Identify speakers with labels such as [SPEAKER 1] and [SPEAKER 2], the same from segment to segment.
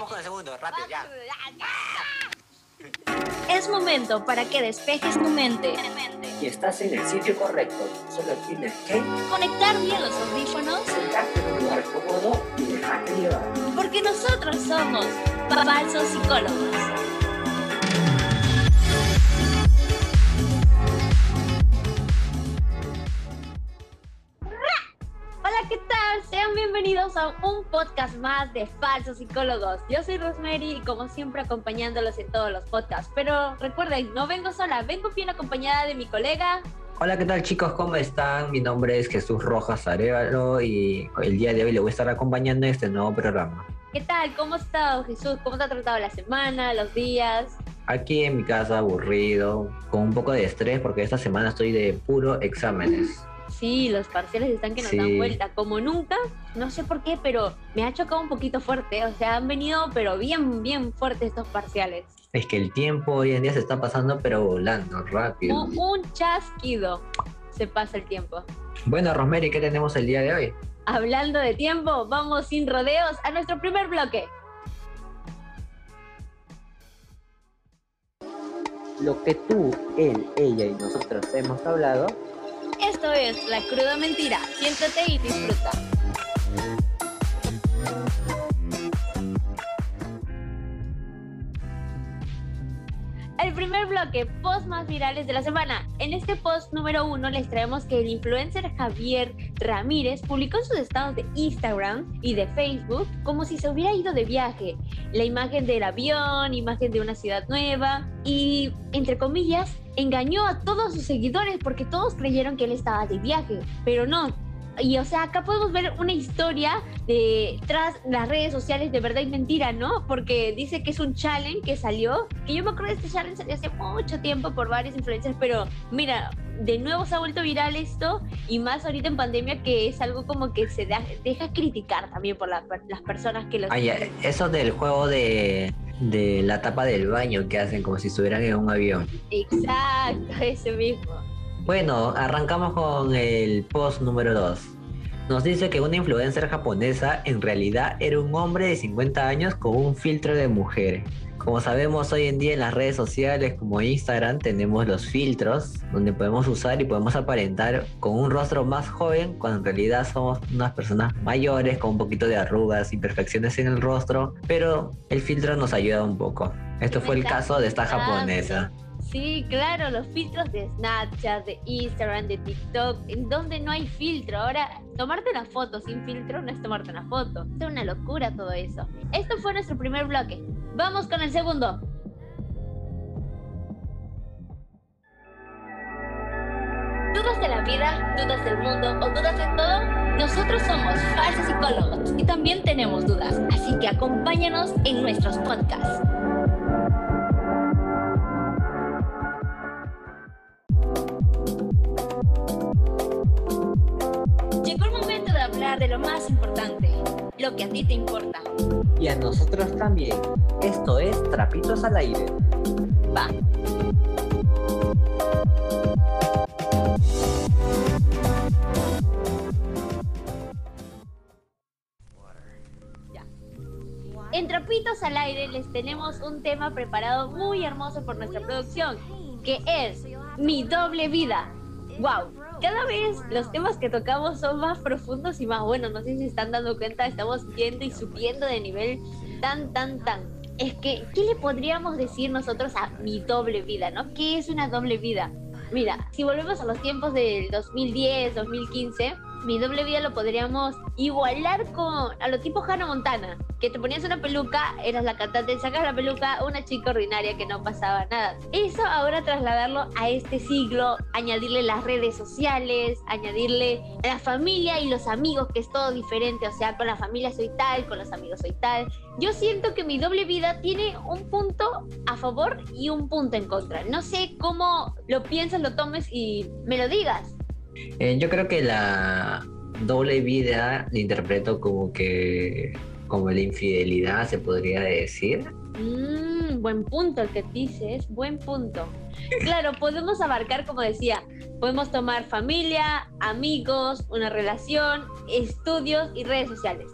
[SPEAKER 1] Vamos con el segundo, rápido, ya.
[SPEAKER 2] Es momento para que despejes tu mente.
[SPEAKER 3] Y estás en el sitio correcto. Solo tienes que
[SPEAKER 2] Conectar bien los audífonos.
[SPEAKER 3] sentarte en un lugar cómodo y dejarte llevar.
[SPEAKER 2] Porque nosotros somos falsos psicólogos. Hola, ¿qué tal? Sean bienvenidos a un podcast más de Falsos Psicólogos. Yo soy Rosemary y como siempre acompañándolos en todos los podcasts. Pero recuerden, no vengo sola, vengo bien acompañada de mi colega.
[SPEAKER 4] Hola, ¿qué tal chicos? ¿Cómo están? Mi nombre es Jesús Rojas Arevalo y el día de hoy le voy a estar acompañando en este nuevo programa.
[SPEAKER 2] ¿Qué tal? ¿Cómo has estado, Jesús? ¿Cómo te ha tratado la semana, los días?
[SPEAKER 4] Aquí en mi casa aburrido, con un poco de estrés porque esta semana estoy de puro exámenes.
[SPEAKER 2] Sí, los parciales están que nos
[SPEAKER 4] Sí.
[SPEAKER 2] dan vuelta como nunca. No sé por qué, pero me ha chocado un poquito fuerte. O sea, han venido, pero bien, bien fuertes estos parciales.
[SPEAKER 4] Es que el tiempo hoy en día se está pasando pero volando rápido.
[SPEAKER 2] Un, un chasquido se pasa el tiempo.
[SPEAKER 4] Bueno, Rosemary, ¿qué tenemos el día de hoy?
[SPEAKER 2] Hablando de tiempo, vamos sin rodeos a nuestro primer bloque.
[SPEAKER 3] Lo que tú, él, ella y nosotros hemos hablado,
[SPEAKER 2] Esto es La Cruda Mentira. Siéntate y disfruta. El primer bloque, post más virales de la semana. En este post número uno les traemos que el influencer Javier Ramírez publicó en sus estados de Instagram y de Facebook como si se hubiera ido de viaje. La imagen del avión, imagen de una ciudad nueva y, entre comillas, engañó a todos sus seguidores porque todos creyeron que él estaba de viaje, pero no. Y o sea, acá podemos ver una historia de tras las redes sociales de verdad y mentira, ¿no? Porque dice que es un challenge que salió, que yo me acuerdo de este challenge salió hace mucho tiempo por varios influencers, pero mira, de nuevo se ha vuelto viral esto y más ahorita en pandemia que es algo como que se da- deja criticar también por la- por las personas que lo
[SPEAKER 4] Ah, eso del juego de, de la tapa del baño que hacen como si estuvieran en un avión.
[SPEAKER 2] Exacto, ese mismo.
[SPEAKER 4] Bueno, arrancamos con el post número 2. Nos dice que una influencer japonesa en realidad era un hombre de 50 años con un filtro de mujer. Como sabemos hoy en día en las redes sociales como Instagram tenemos los filtros donde podemos usar y podemos aparentar con un rostro más joven cuando en realidad somos unas personas mayores con un poquito de arrugas, imperfecciones en el rostro, pero el filtro nos ayuda un poco. Esto fue el caso de esta japonesa.
[SPEAKER 2] Sí, claro, los filtros de Snapchat, de Instagram, de TikTok, en donde no hay filtro. Ahora, tomarte una foto sin filtro no es tomarte una foto. Es una locura todo eso. Esto fue nuestro primer bloque. Vamos con el segundo. ¿Dudas de la vida? ¿Dudas del mundo? ¿O dudas de todo? Nosotros somos falsos psicólogos y también tenemos dudas. Así que acompáñanos en nuestros podcasts. Lo que a ti te importa.
[SPEAKER 3] y a nosotros también. Esto es Trapitos al Aire.
[SPEAKER 2] Va. En Trapitos al Aire les tenemos un tema preparado muy hermoso por nuestra producción, que es Mi doble vida. ¡Wow! Cada vez los temas que tocamos son más profundos y más buenos. No sé si están dando cuenta, estamos yendo y subiendo de nivel tan, tan, tan. Es que, ¿qué le podríamos decir nosotros a mi doble vida, no? ¿Qué es una doble vida? Mira, si volvemos a los tiempos del 2010, 2015, mi doble vida lo podríamos igualar con a lo tipo Hannah Montana, que te ponías una peluca, eras la cantante, sacas la peluca, una chica ordinaria que no pasaba nada. Eso ahora trasladarlo a este siglo, añadirle las redes sociales, añadirle la familia y los amigos, que es todo diferente, o sea, con la familia soy tal, con los amigos soy tal. Yo siento que mi doble vida tiene un punto a favor y un punto en contra. No sé cómo lo piensas, lo tomes y me lo digas.
[SPEAKER 4] Eh, yo creo que la doble vida la interpreto como que como la infidelidad se podría decir.
[SPEAKER 2] Mm, buen punto el que dices, buen punto. Claro, podemos abarcar, como decía, podemos tomar familia, amigos, una relación, estudios y redes sociales.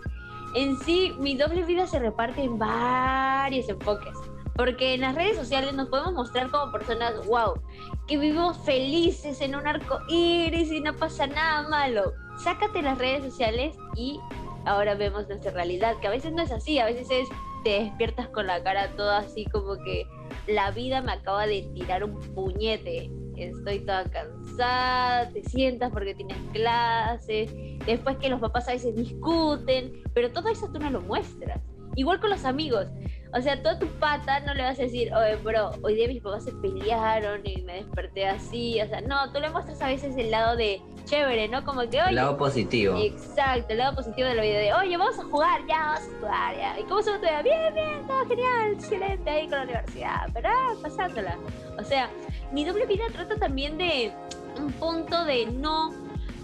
[SPEAKER 2] en sí mi doble vida se reparte en varios enfoques. Porque en las redes sociales nos podemos mostrar como personas, wow, que vivimos felices en un arco iris y no pasa nada malo. Sácate las redes sociales y ahora vemos nuestra realidad, que a veces no es así, a veces es te despiertas con la cara toda así como que la vida me acaba de tirar un puñete. Estoy toda cansada, te sientas porque tienes clases, después que los papás a veces discuten, pero todo eso tú no lo muestras. Igual con los amigos. O sea, toda tu pata no le vas a decir, oye, bro, hoy día mis papás se pelearon y me desperté así. O sea, no, tú le muestras a veces el lado de chévere, ¿no? Como que, oye.
[SPEAKER 4] El lado positivo.
[SPEAKER 2] Exacto, el lado positivo de la vida de, oye, vamos a jugar, ya, vamos a jugar, ya. ¿Y cómo se va? Bien, bien, todo genial, excelente ahí con la universidad, pero ah, pasándola. O sea, mi doble vida trata también de un punto de no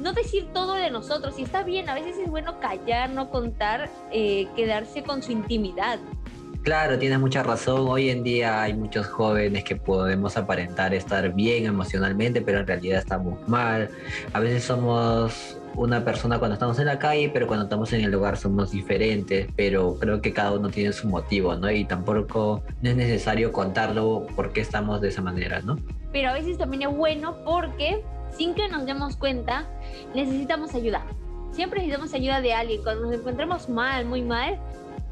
[SPEAKER 2] no decir todo de nosotros. Y está bien, a veces es bueno callar, no contar, eh, quedarse con su intimidad.
[SPEAKER 4] Claro, tienes mucha razón. Hoy en día hay muchos jóvenes que podemos aparentar estar bien emocionalmente, pero en realidad estamos mal. A veces somos una persona cuando estamos en la calle, pero cuando estamos en el lugar somos diferentes, pero creo que cada uno tiene su motivo, ¿no? Y tampoco es necesario contarlo por qué estamos de esa manera, ¿no?
[SPEAKER 2] Pero a veces también es bueno porque sin que nos demos cuenta, necesitamos ayuda. Siempre necesitamos ayuda de alguien. Cuando nos encontremos mal, muy mal,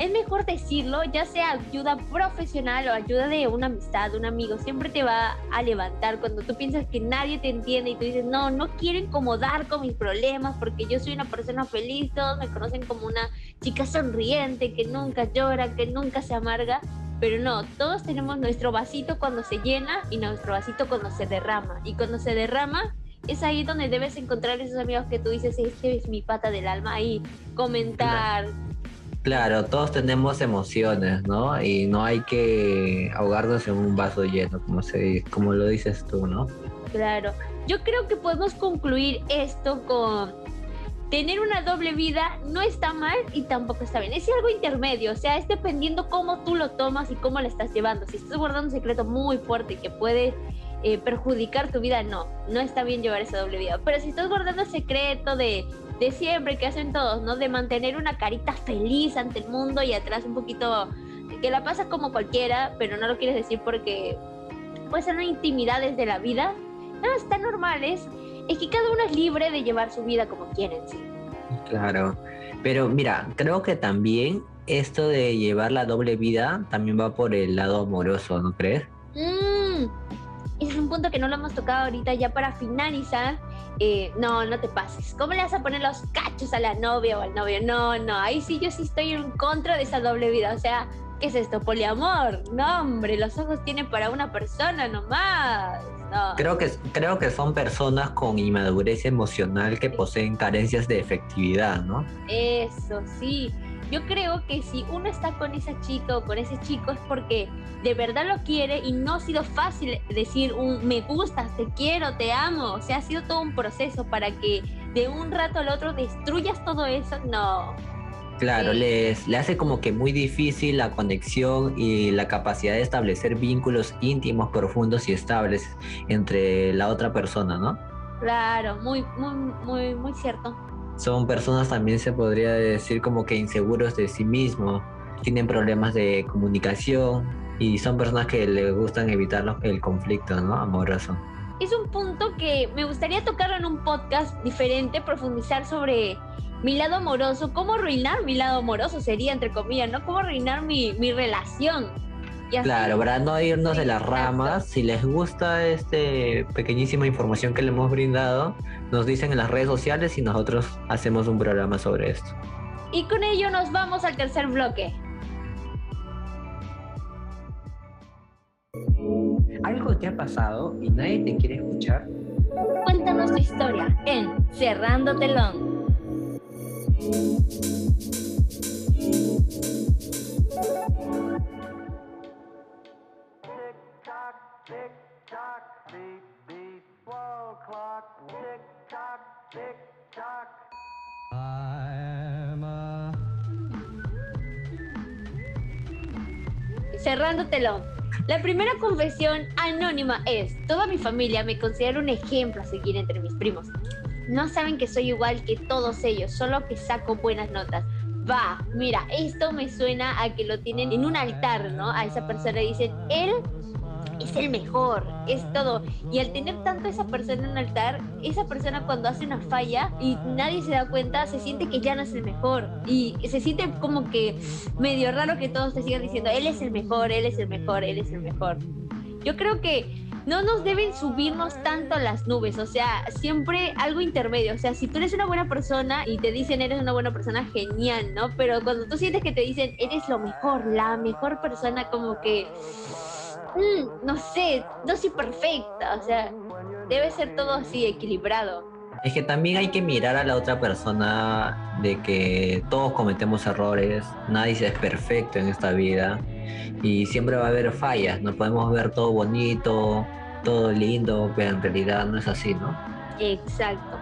[SPEAKER 2] es mejor decirlo, ya sea ayuda profesional o ayuda de una amistad, un amigo, siempre te va a levantar cuando tú piensas que nadie te entiende y tú dices, no, no quiero incomodar con mis problemas porque yo soy una persona feliz, todos me conocen como una chica sonriente, que nunca llora, que nunca se amarga, pero no, todos tenemos nuestro vasito cuando se llena y nuestro vasito cuando se derrama, y cuando se derrama es ahí donde debes encontrar esos amigos que tú dices, este es mi pata del alma, y comentar.
[SPEAKER 4] Todos tenemos emociones, ¿no? Y no hay que ahogarnos en un vaso lleno, como, se, como lo dices tú, ¿no?
[SPEAKER 2] Claro. Yo creo que podemos concluir esto con tener una doble vida no está mal y tampoco está bien. Es algo intermedio, o sea, es dependiendo cómo tú lo tomas y cómo lo estás llevando. Si estás guardando un secreto muy fuerte que puede eh, perjudicar tu vida, no, no está bien llevar esa doble vida. Pero si estás guardando secreto de de siempre que hacen todos, ¿no? De mantener una carita feliz ante el mundo y atrás un poquito que la pasas como cualquiera, pero no lo quieres decir porque puede ser una intimidad desde la vida. No, está normal, es, es que cada uno es libre de llevar su vida como quieren, sí.
[SPEAKER 4] Claro, pero mira, creo que también esto de llevar la doble vida también va por el lado amoroso, ¿no crees?
[SPEAKER 2] Mm, ese es un punto que no lo hemos tocado ahorita ya para finalizar eh, no, no te pases. ¿Cómo le vas a poner los cachos a la novia o al novio? No, no, ahí sí yo sí estoy en contra de esa doble vida. O sea, ¿qué es esto? Poliamor. No, hombre, los ojos tienen para una persona nomás.
[SPEAKER 4] Creo, que, creo que son personas con inmadurez emocional que poseen carencias de efectividad, ¿no?
[SPEAKER 2] Eso, sí yo creo que si uno está con esa chica o con ese chico es porque de verdad lo quiere y no ha sido fácil decir un me gustas, te quiero, te amo. O sea, ha sido todo un proceso para que de un rato al otro destruyas todo eso. No.
[SPEAKER 4] Claro, les, le hace como que muy difícil la conexión y la capacidad de establecer vínculos íntimos, profundos y estables entre la otra persona, ¿no?
[SPEAKER 2] Claro, muy, muy, muy, muy cierto
[SPEAKER 4] son personas también se podría decir como que inseguros de sí mismos, tienen problemas de comunicación y son personas que les gustan evitar el conflicto, ¿no? Amoroso.
[SPEAKER 2] Es un punto que me gustaría tocarlo en un podcast diferente, profundizar sobre mi lado amoroso, cómo arruinar mi lado amoroso sería, entre comillas, ¿no? Cómo arruinar mi, mi relación
[SPEAKER 4] Claro, para no irnos de las ramas, si les gusta este pequeñísima información que le hemos brindado, nos dicen en las redes sociales y nosotros hacemos un programa sobre esto.
[SPEAKER 2] Y con ello nos vamos al tercer bloque.
[SPEAKER 3] ¿Algo te ha pasado y nadie te quiere escuchar?
[SPEAKER 2] Cuéntanos tu historia en Cerrando Telón. Cerrándotelo. La primera confesión anónima es, toda mi familia me considera un ejemplo a seguir entre mis primos. No saben que soy igual que todos ellos, solo que saco buenas notas. va, mira, esto me suena a que lo tienen en un altar, ¿no? A esa persona dicen, él es el mejor, es todo. Y al tener tanto a esa persona en un altar, esa persona cuando hace una falla y nadie se da cuenta, se siente que ya no es el mejor. Y se siente como que medio raro que todos te sigan diciendo, él es el mejor, él es el mejor, él es el mejor. Yo creo que no nos deben subirnos tanto las nubes, o sea, siempre algo intermedio, o sea, si tú eres una buena persona y te dicen eres una buena persona, genial, ¿no? Pero cuando tú sientes que te dicen eres lo mejor, la mejor persona, como que, mm, no sé, no soy perfecta, o sea, debe ser todo así equilibrado.
[SPEAKER 4] Es que también hay que mirar a la otra persona de que todos cometemos errores, nadie es perfecto en esta vida y siempre va a haber fallas, no podemos ver todo bonito, todo lindo, pero en realidad no es así, ¿no?
[SPEAKER 2] Exacto.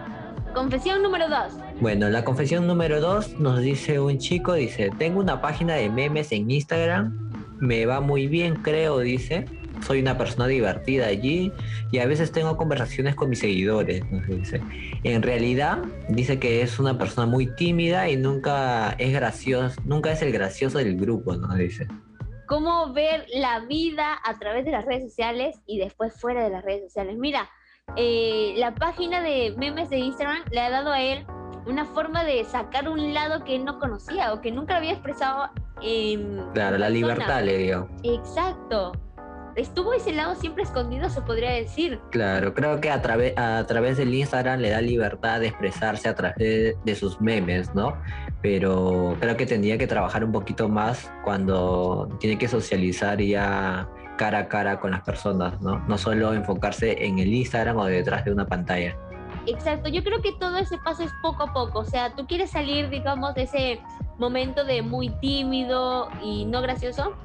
[SPEAKER 2] Confesión número dos.
[SPEAKER 4] Bueno, la confesión número dos nos dice un chico, dice, tengo una página de memes en Instagram, me va muy bien creo, dice, soy una persona divertida allí y a veces tengo conversaciones con mis seguidores. Dice. En realidad dice que es una persona muy tímida y nunca es gracioso, nunca es el gracioso del grupo, ¿no? Dice.
[SPEAKER 2] Cómo ver la vida a través de las redes sociales y después fuera de las redes sociales. Mira, eh, la página de memes de Instagram le ha dado a él una forma de sacar un lado que él no conocía o que nunca había expresado
[SPEAKER 4] Claro, la libertad le dio.
[SPEAKER 2] Exacto estuvo ese lado siempre escondido, se podría decir.
[SPEAKER 4] Claro, creo que a, través a través del Instagram le da libertad de expresarse a través de, sus memes, ¿no? Pero creo que tendría que trabajar un poquito más cuando tiene que socializar ya cara a cara con las personas, ¿no? No solo enfocarse en el Instagram o detrás de una pantalla.
[SPEAKER 2] Exacto, yo creo que todo ese paso es poco a poco, o sea, tú quieres salir, digamos, de ese momento de muy tímido y no gracioso,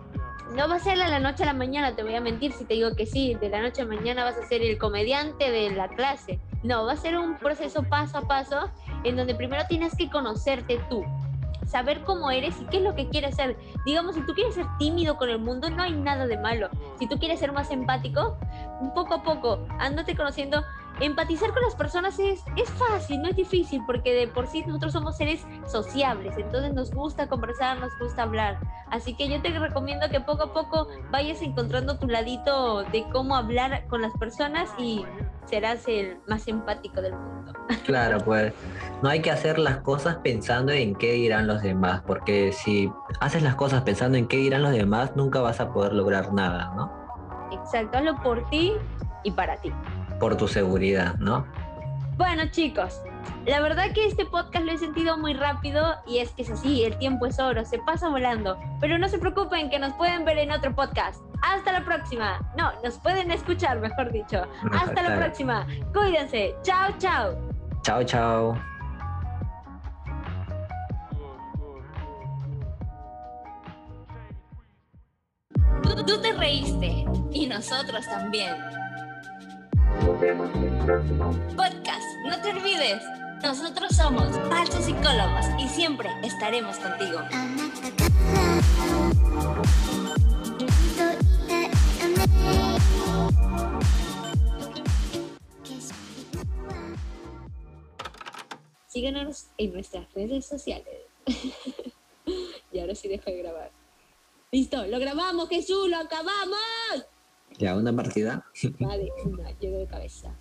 [SPEAKER 2] no va a ser de la noche a la mañana, te voy a mentir si te digo que sí, de la noche a mañana vas a ser el comediante de la clase. No, va a ser un proceso paso a paso en donde primero tienes que conocerte tú, saber cómo eres y qué es lo que quieres ser. Digamos, si tú quieres ser tímido con el mundo, no hay nada de malo. Si tú quieres ser más empático, poco a poco, ándate conociendo empatizar con las personas es, es fácil, no es difícil, porque de por sí nosotros somos seres sociables, entonces nos gusta conversar, nos gusta hablar. Así que yo te recomiendo que poco a poco vayas encontrando tu ladito de cómo hablar con las personas y serás el más empático del mundo.
[SPEAKER 4] Claro, pues no hay que hacer las cosas pensando en qué dirán los demás, porque si haces las cosas pensando en qué dirán los demás, nunca vas a poder lograr nada, ¿no?
[SPEAKER 2] Exacto, hazlo por ti y para ti
[SPEAKER 4] por tu seguridad, ¿no?
[SPEAKER 2] Bueno, chicos, la verdad que este podcast lo he sentido muy rápido y es que es así, el tiempo es oro, se pasa volando. Pero no se preocupen que nos pueden ver en otro podcast. Hasta la próxima. No, nos pueden escuchar, mejor dicho. Hasta la próxima. Cuídense. Chao, chao.
[SPEAKER 4] Chao, chao.
[SPEAKER 2] tú te reíste y nosotros también. Podcast, no te olvides. Nosotros somos falsos psicólogos y siempre estaremos contigo. Síganos en nuestras redes sociales. y ahora sí dejo de grabar. Listo, lo grabamos, Jesús, lo acabamos.
[SPEAKER 4] Ya, una partida.
[SPEAKER 2] Vale, una, llego de cabeza.